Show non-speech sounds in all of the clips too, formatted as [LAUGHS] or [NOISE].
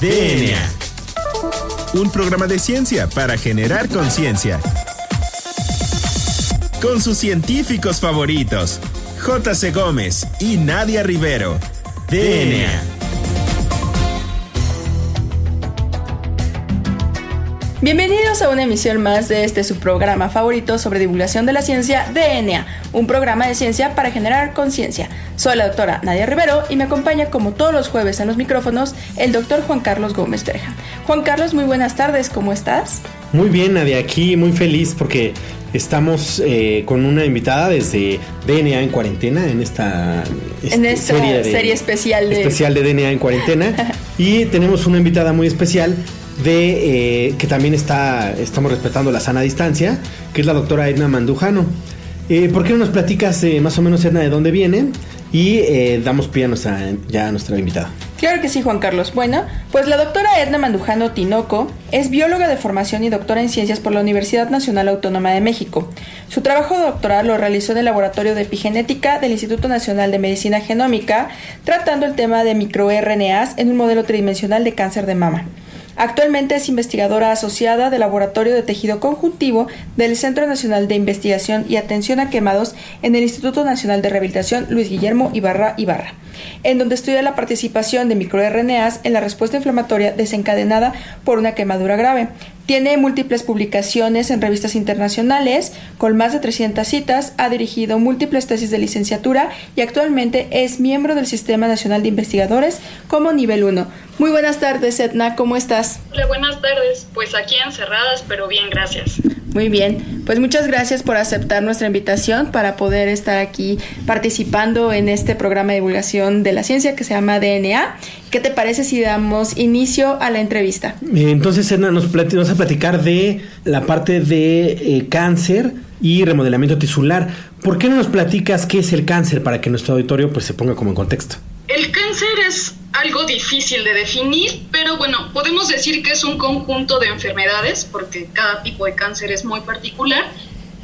DNA. Un programa de ciencia para generar conciencia. Con sus científicos favoritos, J.C. Gómez y Nadia Rivero. DNA. Bienvenidos a una emisión más de este su programa favorito sobre divulgación de la ciencia, DNA, un programa de ciencia para generar conciencia. Soy la doctora Nadia Rivero y me acompaña como todos los jueves en los micrófonos el doctor Juan Carlos Gómez Berja. Juan Carlos, muy buenas tardes, ¿cómo estás? Muy bien, Nadia, aquí muy feliz porque estamos eh, con una invitada desde DNA en cuarentena en esta, en esta serie, serie, especial de... especial de DNA en cuarentena [LAUGHS] y tenemos una invitada muy especial de eh, que también está, estamos respetando la sana distancia, que es la doctora Edna Mandujano. Eh, ¿Por qué no nos platicas eh, más o menos, Edna, de dónde viene? Y damos pie a nuestra, ya a nuestra invitada. Claro que sí, Juan Carlos. Bueno, pues la doctora Edna Mandujano Tinoco es bióloga de formación y doctora en ciencias por la Universidad Nacional Autónoma de México. Su trabajo doctoral lo realizó en el Laboratorio de Epigenética del Instituto Nacional de Medicina Genómica, tratando el tema de microRNAs en un modelo tridimensional de cáncer de mama. Actualmente es investigadora asociada del Laboratorio de Tejido Conjuntivo del Centro Nacional de Investigación y Atención a Quemados en el Instituto Nacional de Rehabilitación Luis Guillermo Ibarra Ibarra, en donde estudia la participación de microRNAs en la respuesta inflamatoria desencadenada por una quemadura grave. Tiene múltiples publicaciones en revistas internacionales, con más de 300 citas, ha dirigido múltiples tesis de licenciatura y actualmente es miembro del Sistema Nacional de Investigadores como nivel 1. Muy buenas tardes, Etna, ¿cómo estás? Hola, buenas tardes. Pues aquí encerradas, pero bien, gracias. Muy bien, pues muchas gracias por aceptar nuestra invitación para poder estar aquí participando en este programa de divulgación de la ciencia que se llama DNA. ¿Qué te parece si damos inicio a la entrevista? Eh, entonces, Edna, nos vas a platicar de la parte de eh, cáncer y remodelamiento tisular. ¿Por qué no nos platicas qué es el cáncer para que nuestro auditorio pues, se ponga como en contexto? El cáncer algo difícil de definir, pero bueno, podemos decir que es un conjunto de enfermedades, porque cada tipo de cáncer es muy particular,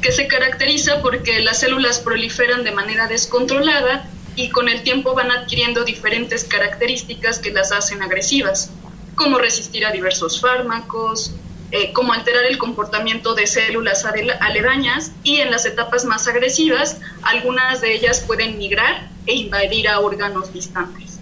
que se caracteriza porque las células proliferan de manera descontrolada y con el tiempo van adquiriendo diferentes características que las hacen agresivas, como resistir a diversos fármacos, eh, como alterar el comportamiento de células aledañas y en las etapas más agresivas, algunas de ellas pueden migrar e invadir a órganos distantes.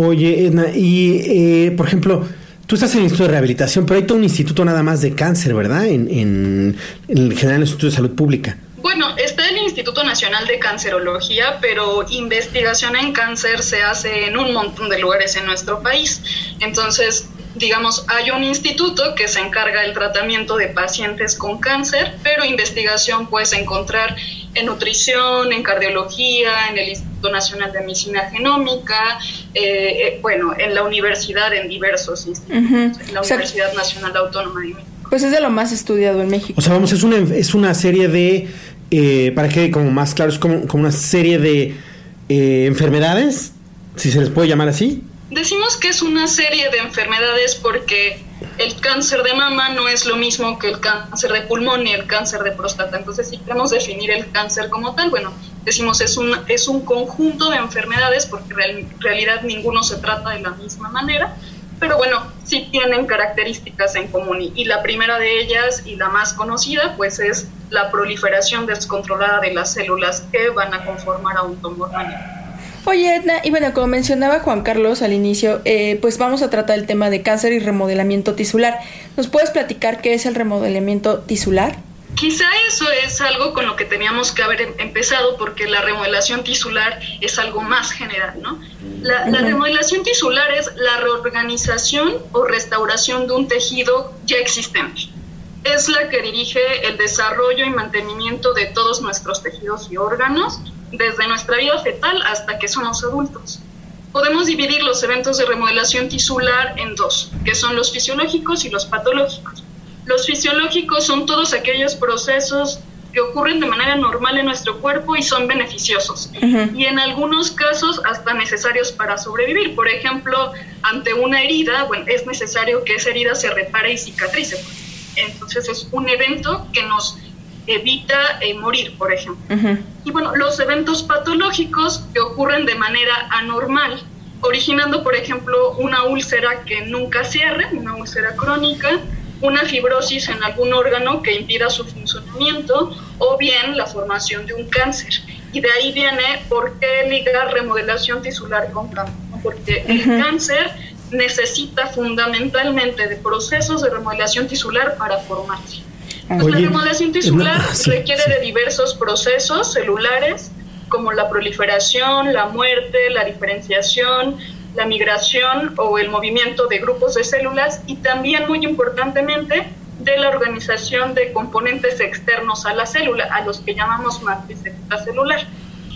Oye, Edna, y eh, por ejemplo, tú estás en el Instituto de Rehabilitación, pero hay todo un instituto nada más de cáncer, ¿verdad? En, en, en el General Instituto de Salud Pública. Bueno, está el Instituto Nacional de Cancerología, pero investigación en cáncer se hace en un montón de lugares en nuestro país. Entonces, digamos, hay un instituto que se encarga del tratamiento de pacientes con cáncer, pero investigación puedes encontrar en nutrición, en cardiología, en el Instituto Nacional de Medicina Genómica, eh, eh, bueno, en la universidad, en diversos institutos, en la Universidad Nacional Autónoma de México. Pues es de lo más estudiado en México. O sea, vamos, es una, es una serie de, eh, para que como más claro, es como, como una serie de enfermedades, si se les puede llamar así. Decimos que es una serie de enfermedades porque el cáncer de mama no es lo mismo que el cáncer de pulmón ni el cáncer de próstata. Entonces, si queremos definir el cáncer como tal, bueno, decimos es un, es un conjunto de enfermedades porque en realidad ninguno se trata de la misma manera, pero bueno, sí tienen características en común. Y, la primera de ellas y la más conocida, pues es la proliferación descontrolada de las células que van a conformar a un tumor maligno. Oye, Edna, y bueno, como mencionaba Juan Carlos al inicio, eh, pues vamos a tratar el tema de cáncer y remodelamiento tisular. ¿Nos puedes platicar qué es el remodelamiento tisular? Quizá eso es algo con lo que teníamos que haber em-, empezado porque la remodelación tisular es algo más general, ¿no? La, la, remodelación tisular es la reorganización o restauración de un tejido ya existente. Es la que dirige el desarrollo y mantenimiento de todos nuestros tejidos y órganos desde nuestra vida fetal hasta que somos adultos. Podemos dividir los eventos de remodelación tisular en dos, que son los fisiológicos y los patológicos. Los fisiológicos son todos aquellos procesos que ocurren de manera normal en nuestro cuerpo y son beneficiosos. Y en algunos casos hasta necesarios para sobrevivir. Por ejemplo, ante una herida, bueno, es necesario que esa herida se repare y cicatrice. Entonces es un evento que nos evita eh, morir, por ejemplo. Y bueno, los eventos patológicos que ocurren de manera anormal originando, por ejemplo, una úlcera que nunca cierre, una úlcera crónica, una fibrosis en algún órgano que impida su funcionamiento o bien la formación de un cáncer. Y de ahí viene por qué ligar remodelación tisular con cáncer, porque el cáncer necesita fundamentalmente de procesos de remodelación tisular para formarse. Pues la remodelación tisular [LAUGHS] requiere de diversos procesos celulares como la proliferación, la muerte, la diferenciación, la migración o el movimiento de grupos de células y también muy importantemente de la organización de componentes externos a la célula, a los que llamamos matriz extracelular.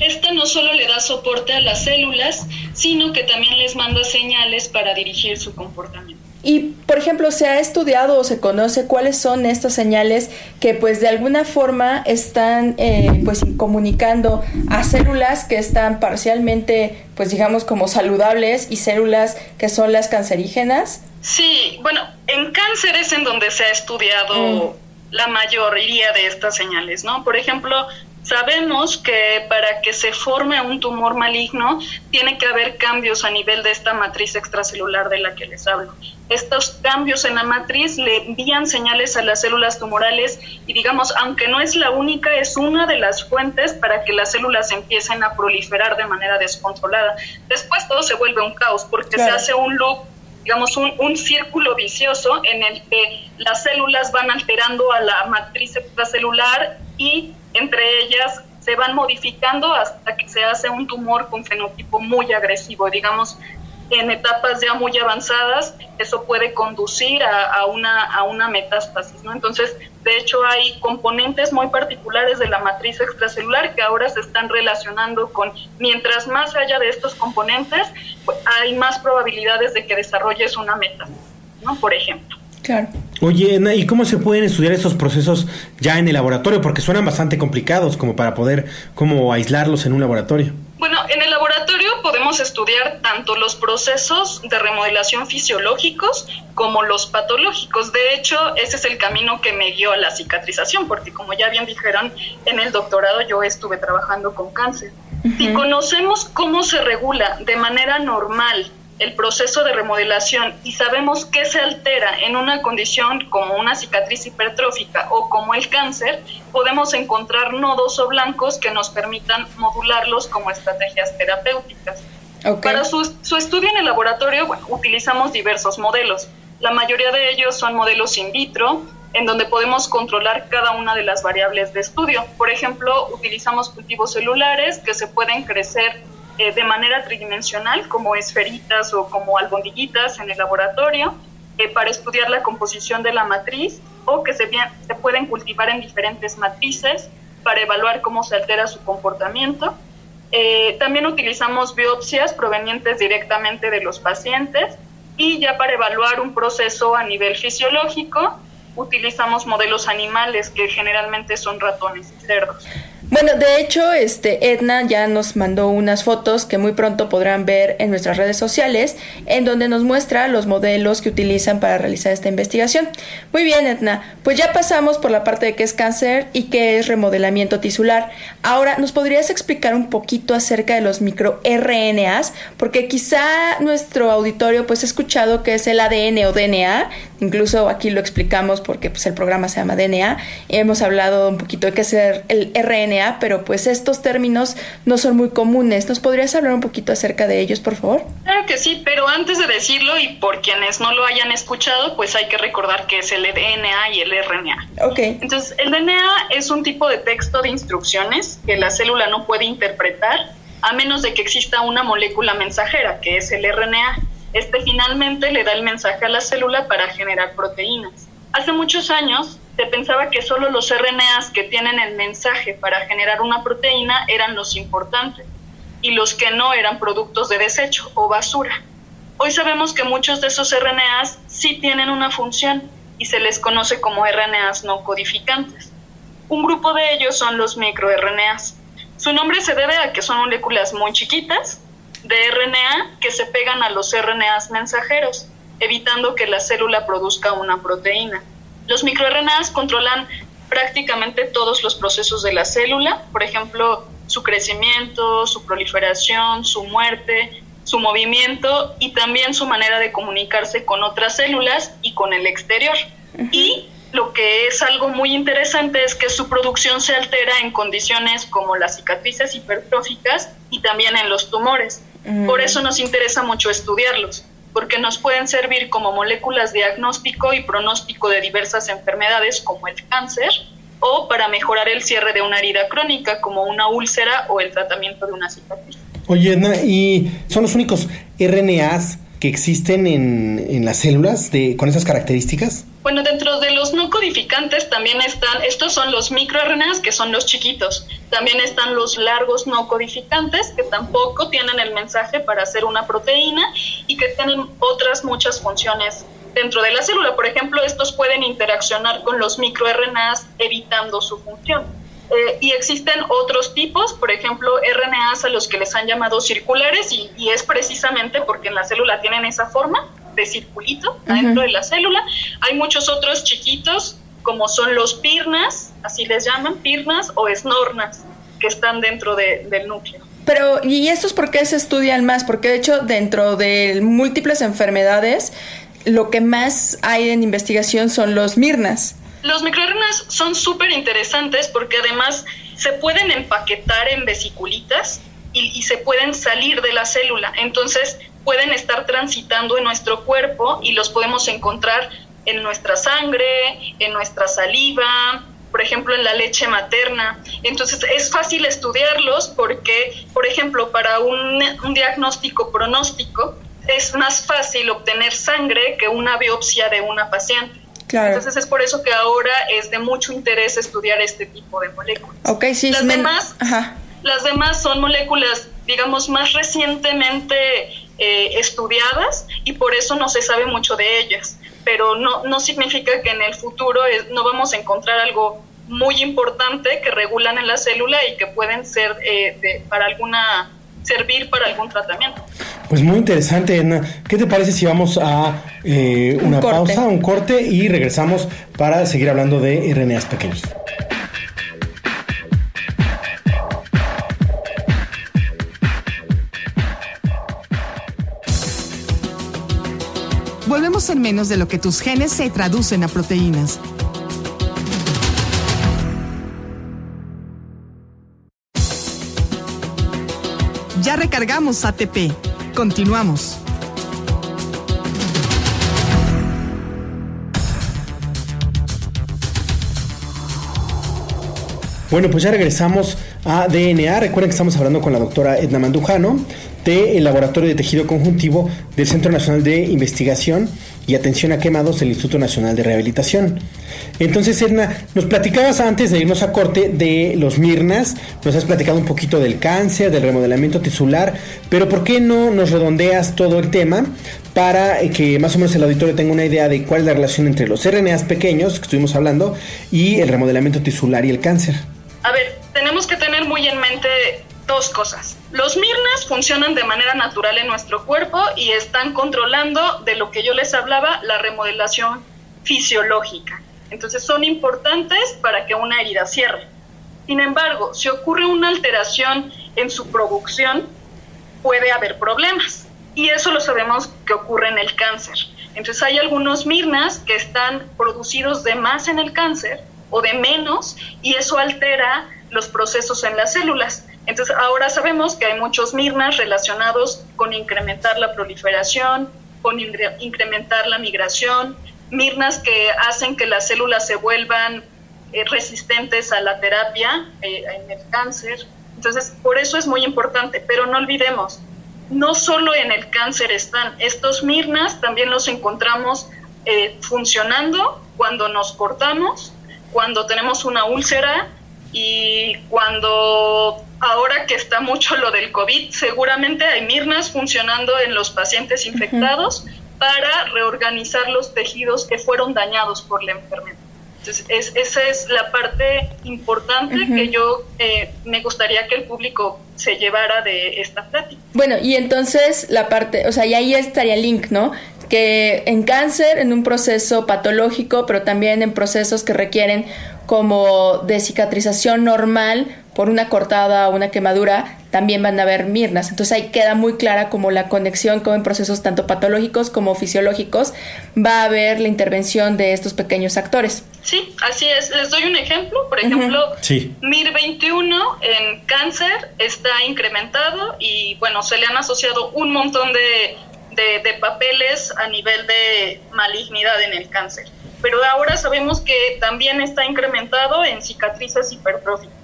Esta no solo le da soporte a las células, sino que también les manda señales para dirigir su comportamiento. Y, por ejemplo, ¿se ha estudiado o se conoce cuáles son estas señales que, pues, de alguna forma están, eh, pues, comunicando a células que están parcialmente, pues, digamos, como saludables y células que son las cancerígenas? Sí, bueno, en cáncer es en donde se ha estudiado mm. la mayoría de estas señales, ¿no? Por ejemplo, Sabemos que para que se forme un tumor maligno tiene que haber cambios a nivel de esta matriz extracelular de la que les hablo. Estos cambios en la matriz le envían señales a las células tumorales y digamos, aunque no es la única, es una de las fuentes para que las células empiecen a proliferar de manera descontrolada. Después todo se vuelve un caos porque se hace un loop digamos, un, un, círculo vicioso en el que las células van alterando a la matriz extracelular y entre ellas se van modificando hasta que se hace un tumor con fenotipo muy agresivo, digamos, en etapas ya muy avanzadas, eso puede conducir a, una, a una metástasis, ¿no? Entonces, de hecho, hay componentes muy particulares de la matriz extracelular que ahora se están relacionando con, mientras más haya de estos componentes, hay más probabilidades de que desarrolles una metástasis, ¿no? Por ejemplo. Claro. Oye, ¿y cómo se pueden estudiar estos procesos ya en el laboratorio? Porque suenan bastante complicados como para poder como aislarlos en un laboratorio. Bueno, en el laboratorio podemos estudiar tanto los procesos de remodelación fisiológicos como los patológicos. De hecho, ese es el camino que me guió a la cicatrización, porque como ya bien dijeron, en el doctorado yo estuve trabajando con cáncer. Si conocemos cómo se regula de manera normal el proceso de remodelación y sabemos qué se altera en una condición como una cicatriz hipertrófica o como el cáncer, podemos encontrar nodos o blancos que nos permitan modularlos como estrategias terapéuticas. Para su, estudio en el laboratorio utilizamos diversos modelos. La mayoría de ellos son modelos in vitro, en donde podemos controlar cada una de las variables de estudio. Por ejemplo, utilizamos cultivos celulares que se pueden crecer eh, de manera tridimensional, como esferitas o como albondiguitas en el laboratorio, eh, para estudiar la composición de la matriz, o que se, pueden cultivar en diferentes matrices para evaluar cómo se altera su comportamiento. Eh, también utilizamos biopsias provenientes directamente de los pacientes y ya para evaluar un proceso a nivel fisiológico utilizamos modelos animales que generalmente son ratones y cerdos. Bueno, de hecho, este Edna ya nos mandó unas fotos que muy pronto podrán ver en nuestras redes sociales, en donde nos muestra los modelos que utilizan para realizar esta investigación. Muy bien, Edna, pues ya pasamos por la parte de qué es cáncer y qué es remodelamiento tisular. Ahora, ¿nos podrías explicar un poquito acerca de los microRNAs? Porque quizá nuestro auditorio pues ha escuchado que es el ADN o DNA, incluso aquí lo explicamos porque pues el programa se llama DNA, hemos hablado un poquito de qué es el RNA pero pues estos términos no son muy comunes. ¿Nos podrías hablar un poquito acerca de ellos, por favor? Claro que sí, pero antes de decirlo y por quienes no lo hayan escuchado, pues hay que recordar que es el DNA y el RNA. Ok. Entonces, el DNA es un tipo de texto de instrucciones que la célula no puede interpretar a menos de que exista una molécula mensajera, que es el RNA. Este finalmente le da el mensaje a la célula para generar proteínas. Hace muchos años, se pensaba que solo los RNAs que tienen el mensaje para generar una proteína eran los importantes y los que no eran productos de desecho o basura. Hoy sabemos que muchos de esos RNAs sí tienen una función y se les conoce como RNAs no codificantes. Un grupo de ellos son los microRNAs. Su nombre se debe a que son moléculas muy chiquitas de RNA que se pegan a los RNAs mensajeros, evitando que la célula produzca una proteína. Los microRNAs controlan prácticamente todos los procesos de la célula, por ejemplo, su crecimiento, su proliferación, su muerte su movimiento y también su manera de comunicarse con otras células y con el exterior. Y lo que es algo muy interesante es que su producción se altera en condiciones como las cicatrices hipertróficas y también en los tumores. Por eso nos interesa mucho estudiarlos, porque nos pueden servir como moléculas diagnóstico y pronóstico de diversas enfermedades como el cáncer o para mejorar el cierre de una herida crónica como una úlcera o el tratamiento de una cicatriz. Oye, ¿y son los únicos RNAs que existen en, en las células de, con esas características? Bueno, dentro de los no codificantes también están, estos son los microRNAs, que son los chiquitos. También están los largos no codificantes, que tampoco tienen el mensaje para hacer una proteína y que tienen otras muchas funciones dentro de la célula. Por ejemplo, estos pueden interaccionar con los microRNAs evitando su función. Eh, y existen otros tipos, por ejemplo, RNAs a los que les han llamado circulares y, y es precisamente porque en la célula tienen esa forma de circulito dentro de la célula. Hay muchos otros chiquitos, como son los pirnas, así les llaman, pirnas o esnornas, que están dentro del núcleo. Pero, ¿y estos por qué se estudian más? Porque de hecho, dentro de múltiples enfermedades, lo que más hay en investigación son los mirnas. Los microRNAs son súper interesantes porque además se pueden empaquetar en vesiculitas y, se pueden salir de la célula. Entonces, pueden estar transitando en nuestro cuerpo y los podemos encontrar en nuestra sangre, en nuestra saliva, por ejemplo, en la leche materna. Entonces es fácil estudiarlos porque, por ejemplo, para un diagnóstico pronóstico es más fácil obtener sangre que una biopsia de una paciente. Claro. Entonces es por eso que ahora es de mucho interés estudiar este tipo de moléculas. Okay, sí, las, demás, las demás son moléculas, digamos, más recientemente eh, estudiadas y por eso no se sabe mucho de ellas. Pero no, no significa que en el futuro no vamos a encontrar algo muy importante que regulan en la célula y que pueden ser eh, para alguna servir para algún tratamiento. Pues muy interesante, Edna. ¿Qué te parece si vamos a eh, una pausa, un corte y regresamos para seguir hablando de RNAs pequeños? Volvemos en menos de lo que tus genes se traducen a proteínas. Ya recargamos ATP. Continuamos. Bueno, pues ya regresamos a DNA. Recuerden que estamos hablando con la doctora Edna Mandujano del Laboratorio de Tejido Conjuntivo del Centro Nacional de Investigación y Atención a Quemados del Instituto Nacional de Rehabilitación. Entonces, Edna, nos platicabas antes de irnos a corte de los Mirnas, nos has platicado un poquito del cáncer, del remodelamiento tisular, pero ¿por qué no nos redondeas todo el tema para que más o menos el auditorio tenga una idea de cuál es la relación entre los RNAs pequeños que estuvimos hablando y el remodelamiento tisular y el cáncer? A ver, tenemos que tener muy en mente dos cosas. Los mirnas funcionan de manera natural en nuestro cuerpo y están controlando de lo que yo les hablaba, la remodelación fisiológica. Entonces son importantes para que una herida cierre. Sin embargo, si ocurre una alteración en su producción, puede haber problemas. Y eso lo sabemos que ocurre en el cáncer. Entonces hay algunos mirnas que están producidos de más en el cáncer o de menos y eso altera los procesos en las células. Entonces ahora sabemos que hay muchos mirnas relacionados con incrementar la proliferación, con incrementar la migración, mirnas que hacen que las células se vuelvan eh, resistentes a la terapia eh, en el cáncer. Entonces, por eso es muy importante, pero no olvidemos, no solo en el cáncer están, estos mirnas también los encontramos eh, funcionando cuando nos cortamos, cuando tenemos una úlcera y cuando ahora que está mucho lo del COVID, seguramente hay mirnas funcionando en los pacientes infectados para reorganizar los tejidos que fueron dañados por la enfermedad. Entonces, esa es la parte importante que yo eh, me gustaría que el público se llevara de esta plática. Bueno, y entonces la parte, o sea, y ahí estaría el link, ¿no? Que en cáncer, en un proceso patológico, pero también en procesos que requieren como de cicatrización normal, por una cortada o una quemadura, también van a haber mirnas. Entonces ahí queda muy clara como la conexión como en procesos tanto patológicos como fisiológicos va a haber la intervención de estos pequeños actores. Sí, así es. Les doy un ejemplo. Por ejemplo, MIR21 en cáncer está incrementado y bueno, se le han asociado un montón de, de papeles a nivel de malignidad en el cáncer. Pero ahora sabemos que también está incrementado en cicatrices hipertróficas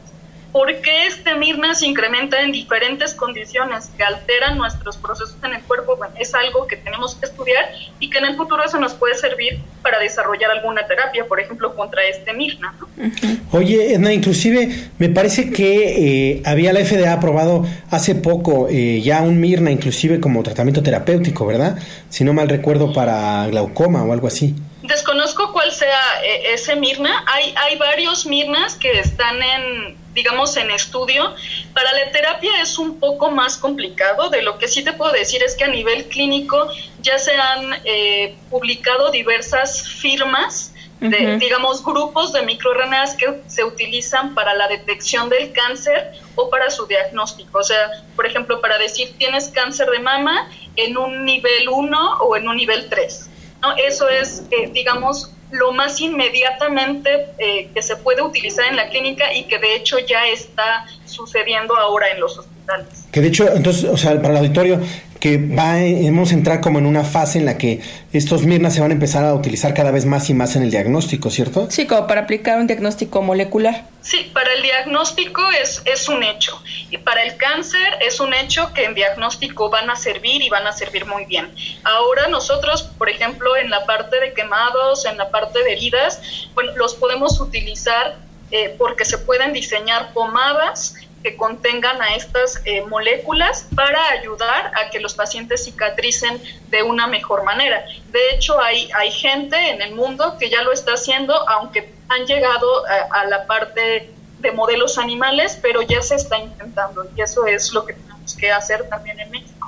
por qué este Mirna se incrementa en diferentes condiciones que alteran nuestros procesos en el cuerpo, bueno, es algo que tenemos que estudiar y que en el futuro eso nos puede servir para desarrollar alguna terapia, por ejemplo, contra este Mirna. Oye, Edna, inclusive me parece que eh, había la FDA aprobado hace poco eh, ya un Mirna, inclusive como tratamiento terapéutico, ¿verdad? Si no mal recuerdo, para glaucoma o algo así. Desconozco sea eh, ese Mirna. Hay, hay varios Mirnas que están en digamos, en estudio. Para la terapia es un poco más complicado. De lo que sí te puedo decir es que a nivel clínico ya se han eh, publicado diversas firmas, de, digamos, grupos de microRNAs que se utilizan para la detección del cáncer o para su diagnóstico. O sea, por ejemplo, para decir tienes cáncer de mama en un nivel 1 o en un nivel 3. ¿no? Eso es, eh, digamos, lo más inmediatamente eh, que se puede utilizar en la clínica y que de hecho ya está sucediendo ahora en los hospitales. Que de hecho, entonces, o sea, para el auditorio, que va, hemos entrar como en una fase en la que estos Mirnas se van a empezar a utilizar cada vez más y más en el diagnóstico, ¿cierto? Sí, como para aplicar un diagnóstico molecular. Sí, para el diagnóstico es, es un hecho. Y para el cáncer es un hecho que en diagnóstico van a servir y van a servir muy bien. Ahora nosotros, por ejemplo, en la parte de quemados, en la parte de heridas, bueno, los podemos utilizar eh, porque se pueden diseñar pomadas que contengan a estas eh, moléculas para ayudar a que los pacientes cicatricen de una mejor manera. De hecho, hay, hay gente en el mundo que ya lo está haciendo, aunque han llegado a, a la parte de modelos animales, pero ya se está intentando y eso es lo que tenemos que hacer también en México.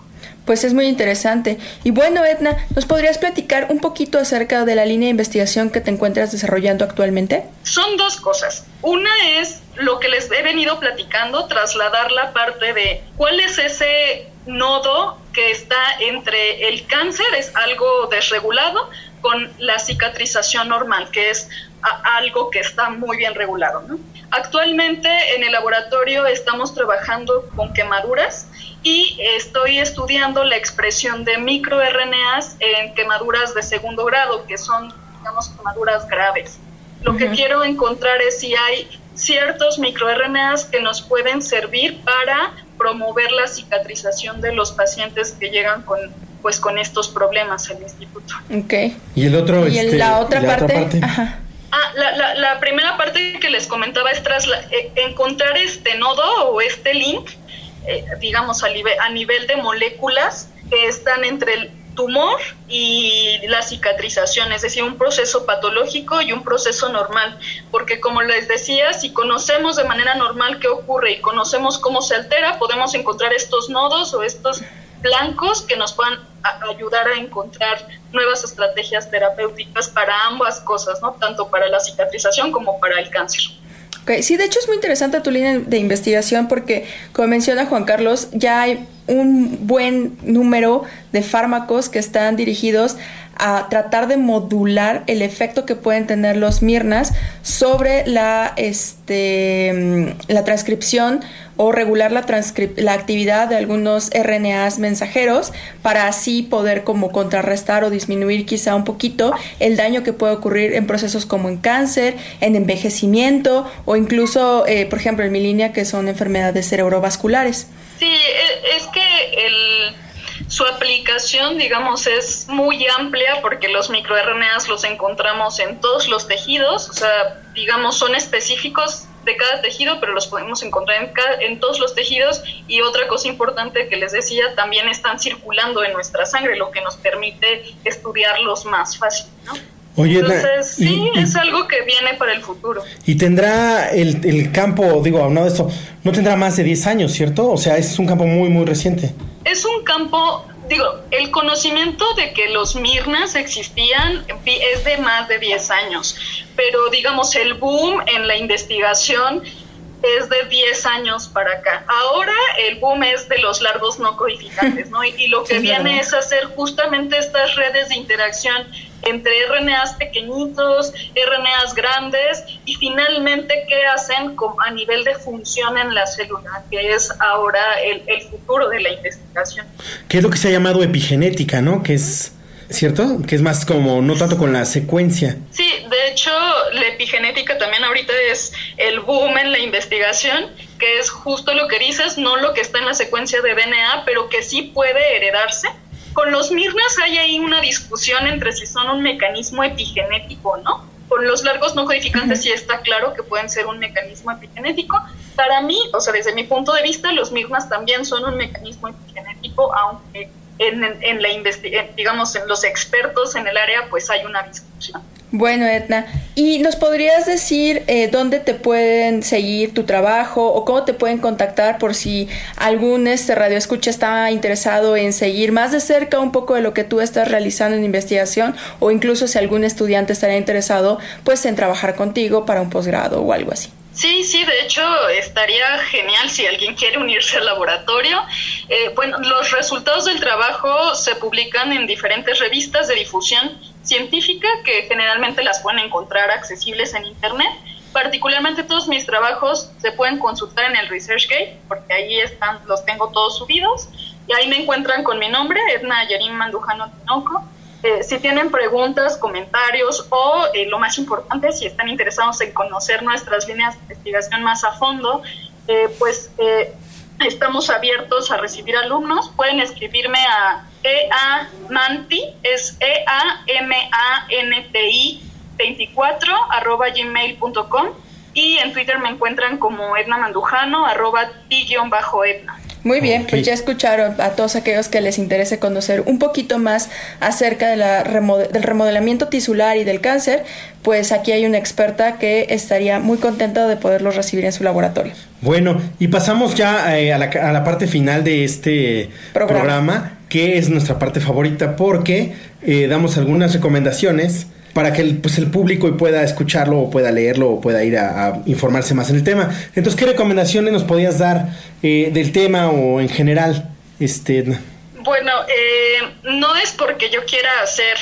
Pues es muy interesante. Y bueno, Edna, ¿nos podrías platicar un poquito acerca de la línea de investigación que te encuentras desarrollando actualmente? Son dos cosas. Una es lo que les he venido platicando, trasladar la parte de cuál es ese nodo que está entre el cáncer, es algo desregulado, con la cicatrización normal, que es algo que está muy bien regulado. Actualmente en el laboratorio estamos trabajando con quemaduras y estoy estudiando la expresión de microRNAs en quemaduras de segundo grado, que son, digamos, quemaduras graves. Lo que quiero encontrar es si hay ciertos microRNAs que nos pueden servir para promover la cicatrización de los pacientes que llegan con pues con estos problemas al instituto. Okay. Y el otro ¿Y este, la otra parte, Ah, la, la, primera parte que les comentaba es tras eh, encontrar este nodo o este link eh, digamos, a nivel, a nivel de moléculas que están entre el tumor y la cicatrización, es decir, un proceso patológico y un proceso normal, porque como les decía, si conocemos de manera normal qué ocurre y conocemos cómo se altera, podemos encontrar estos nodos o estos blancos que nos puedan ayudar a encontrar nuevas estrategias terapéuticas para ambas cosas, ¿no? Tanto para la cicatrización como para el cáncer. Sí, de hecho es muy interesante tu línea de investigación porque, como menciona Juan Carlos, ya hay un buen número de fármacos que están dirigidos a tratar de modular el efecto que pueden tener los mirnas sobre la, este, mm, la transcripción o regular la, la actividad de algunos RNAs mensajeros para así poder como contrarrestar o disminuir quizá un poquito el daño que puede ocurrir en procesos como en cáncer, en envejecimiento o incluso, eh, por ejemplo, en mi línea que son enfermedades cerebrovasculares. Sí, e, es que el su aplicación, digamos, es muy amplia porque los microRNAs los encontramos en todos los tejidos, o sea, digamos, son específicos de cada tejido, pero los podemos encontrar en, en todos los tejidos. Y otra cosa importante que les decía, también están circulando en nuestra sangre, lo que nos permite estudiarlos más fácil, ¿no? Oye, Entonces, sí, es algo que viene para el futuro. Y tendrá el, el campo, digo, aunado de esto, no tendrá más de 10 años, ¿cierto? O sea, es un campo muy, muy reciente es un campo, digo, el conocimiento de que los Mirnas existían es de más de 10 años, pero digamos el boom en la investigación es de 10 años para acá. Ahora el boom es de los largos no codificantes, ¿no? Y, lo [LAUGHS] que viene es hacer justamente estas redes de interacción entre RNAs pequeñitos, RNAs grandes y finalmente qué hacen a nivel de función en la célula, que es ahora el, el futuro de la investigación. ¿Qué es lo que se ha llamado epigenética, no? Que es ¿cierto? Que es más como, no tanto con la secuencia. Sí, de hecho, la epigenética también ahorita es el boom en la investigación, que es justo lo que dices, no lo que está en la secuencia de DNA, pero que sí puede heredarse. Con los mirnas hay ahí una discusión entre si son un mecanismo epigenético o no. Con los largos no codificantes sí está claro que pueden ser un mecanismo epigenético. Para mí, o sea, desde mi punto de vista, los mirnas también son un mecanismo epigenético, aunque en, en la digamos, en los expertos en el área, pues hay una discusión. Bueno, Edna, ¿y nos podrías decir eh, dónde te pueden seguir tu trabajo o cómo te pueden contactar por si algún este radio escucha está interesado en seguir más de cerca un poco de lo que tú estás realizando en investigación o incluso si algún estudiante estaría interesado pues en trabajar contigo para un posgrado o algo así? Sí, sí, de hecho estaría genial si alguien quiere unirse al laboratorio. Eh, bueno, los resultados del trabajo se publican en diferentes revistas de difusión científica que generalmente las pueden encontrar accesibles en Internet. Particularmente todos mis trabajos se pueden consultar en el ResearchGate porque ahí están, los tengo todos subidos y ahí me encuentran con mi nombre, Edna Yerim Mandujano Tinoco eh, si tienen preguntas, comentarios o, eh, lo más importante, si están interesados en conocer nuestras líneas de investigación más a fondo, eh, pues estamos abiertos a recibir alumnos. Pueden escribirme a eamanti, es E-A-M-A-N-T-I 24 arroba gmail.com y en Twitter me encuentran como Edna Mandujano arroba ti-edna. Muy bien, pues ya escucharon a todos aquellos que les interese conocer un poquito más acerca de la del remodelamiento tisular y del cáncer, pues aquí hay una experta que estaría muy contenta de poderlos recibir en su laboratorio. Bueno, y pasamos ya eh, a, la, parte final de este programa. que es nuestra parte favorita porque eh, damos algunas recomendaciones para que el, pues el público pueda escucharlo o pueda leerlo o pueda ir a, informarse más en el tema. Entonces, ¿qué recomendaciones nos podías dar eh, del tema o en general, este, Bueno, eh, no es porque yo quiera hacer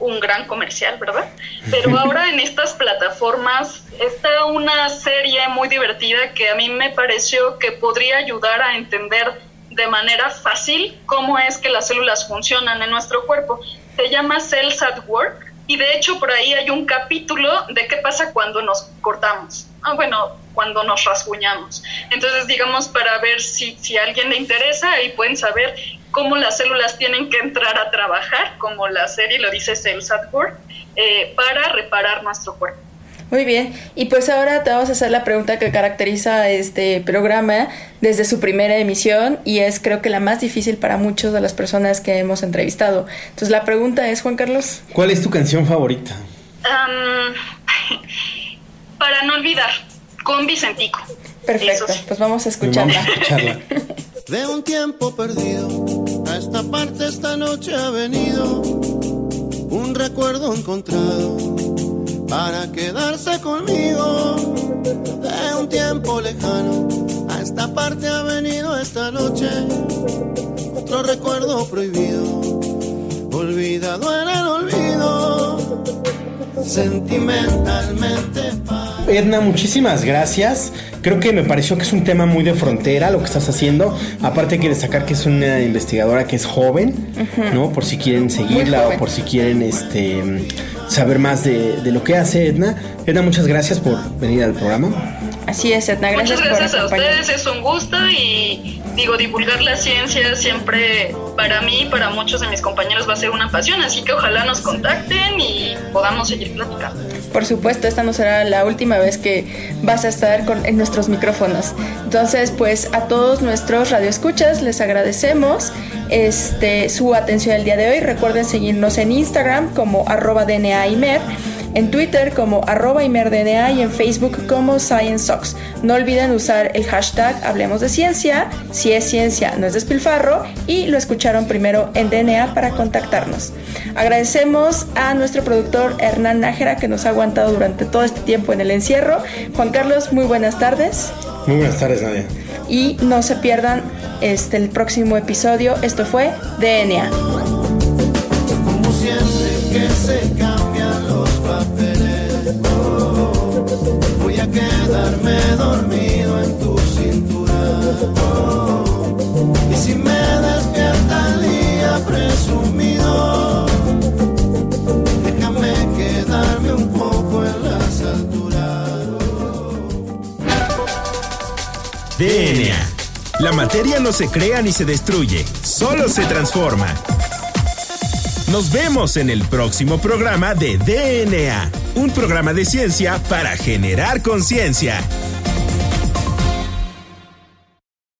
un gran comercial, ¿verdad? Pero [LAUGHS] ahora en estas plataformas está una serie muy divertida que a mí me pareció que podría ayudar a entender de manera fácil cómo es que las células funcionan en nuestro cuerpo. Se llama Cells at Work y de hecho por ahí hay un capítulo de qué pasa cuando nos cortamos. Ah, bueno, cuando nos rasguñamos. Entonces, digamos, para ver si, si a alguien le interesa, ahí pueden saber cómo las células tienen que entrar a trabajar, como la serie lo dice Work, eh, para reparar nuestro cuerpo. Muy bien, y pues ahora te vamos a hacer la pregunta que caracteriza este programa desde su primera emisión y es creo que la más difícil para muchas de las personas que hemos entrevistado. Entonces la pregunta es, Juan Carlos. ¿Cuál es tu canción favorita? para no olvidar, con Vicentico. Perfecto, pues vamos a escucharla. Vamos a escucharla. [LAUGHS] De un tiempo perdido, a esta parte esta noche ha venido un recuerdo encontrado para quedarse conmigo de un tiempo lejano. A esta parte ha venido esta noche otro recuerdo prohibido, olvidado en el olvido, sentimentalmente. Edna, muchísimas gracias. Creo que me pareció que es un tema muy de frontera lo que estás haciendo. Aparte hay que destacar que es una investigadora que es joven, ¿no? Por si quieren seguirla o por si quieren este saber más de, lo que hace Edna. Edna, muchas gracias por venir al programa. Así es, Edna, gracias. Muchas gracias a ustedes, es un gusto y digo, divulgar la ciencia siempre para mí y para muchos de mis compañeros va a ser una pasión, así que ojalá nos contacten y podamos seguir platicando. Por supuesto, esta no será la última vez que vas a estar con, en nuestros micrófonos. Entonces, pues a todos nuestros radioescuchas les agradecemos este, su atención el día de hoy. Recuerden seguirnos en Instagram como arroba DNAIMER en Twitter como arroba imerdna y en Facebook como ScienceSox. No olviden usar el hashtag Hablemos de Ciencia, si es ciencia no es despilfarro y lo escucharon primero en DNA para contactarnos. Agradecemos a nuestro productor Hernán Nájera que nos ha aguantado durante todo este tiempo en el encierro. Juan Carlos, muy buenas tardes. Muy buenas tardes, Nadia. Y no se pierdan este, el próximo episodio. Esto fue DNA. Como siempre que se quedarme dormido en tu cintura. y si me despierta el día presumido, déjame quedarme un poco en las alturas. DNA. La materia no se crea ni se destruye, solo se transforma. Nos vemos en el próximo programa de DNA, un programa de ciencia para generar conciencia.